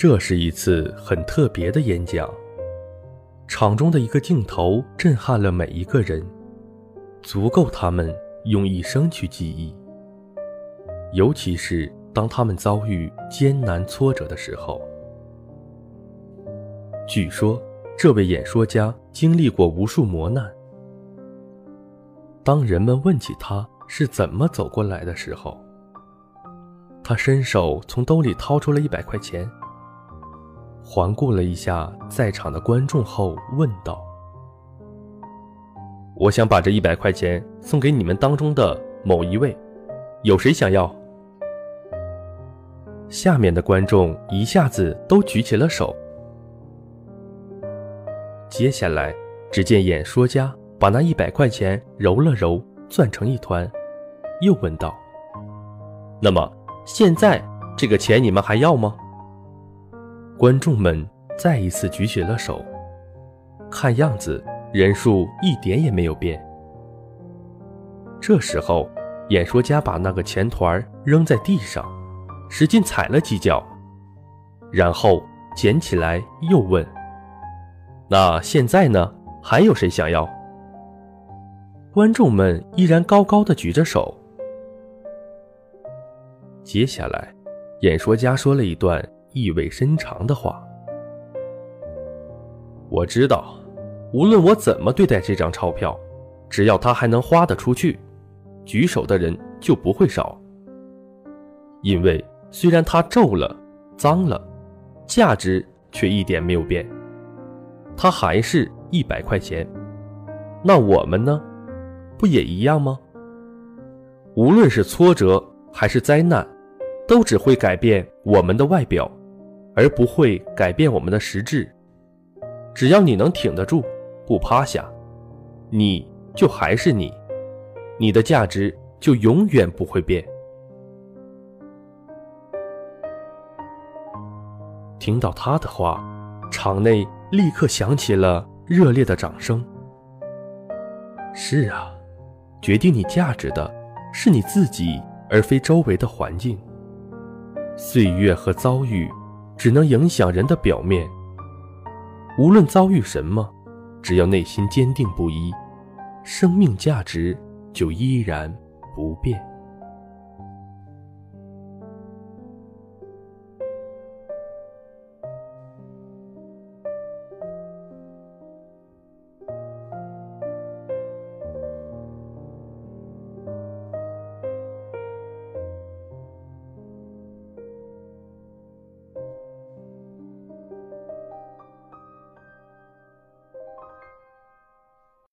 这是一次很特别的演讲，场中的一个镜头震撼了每一个人，足够他们用一生去记忆。尤其是当他们遭遇艰难挫折的时候。据说，这位演说家经历过无数磨难。当人们问起他是怎么走过来的时候，他伸手从兜里掏出了一百块钱，环顾了一下在场的观众后问道：“我想把这一百块钱送给你们当中的某一位，有谁想要？”下面的观众一下子都举起了手。接下来，只见演说家把那一百块钱揉了揉，攥成一团，又问道：“那么现在这个钱你们还要吗？”观众们再一次举起了手，看样子人数一点也没有变。这时候，演说家把那个钱团扔在地上，使劲踩了几脚，然后捡起来又问。那现在呢？还有谁想要？观众们依然高高的举着手。接下来，演说家说了一段意味深长的话：“我知道，无论我怎么对待这张钞票，只要它还能花得出去，举手的人就不会少。因为虽然它皱了、脏了，价值却一点没有变。”它还是一百块钱，那我们呢？不也一样吗？无论是挫折还是灾难，都只会改变我们的外表，而不会改变我们的实质。只要你能挺得住，不趴下，你就还是你，你的价值就永远不会变。听到他的话，场内。立刻响起了热烈的掌声。是啊，决定你价值的是你自己，而非周围的环境。岁月和遭遇只能影响人的表面。无论遭遇什么，只要内心坚定不移，生命价值就依然不变。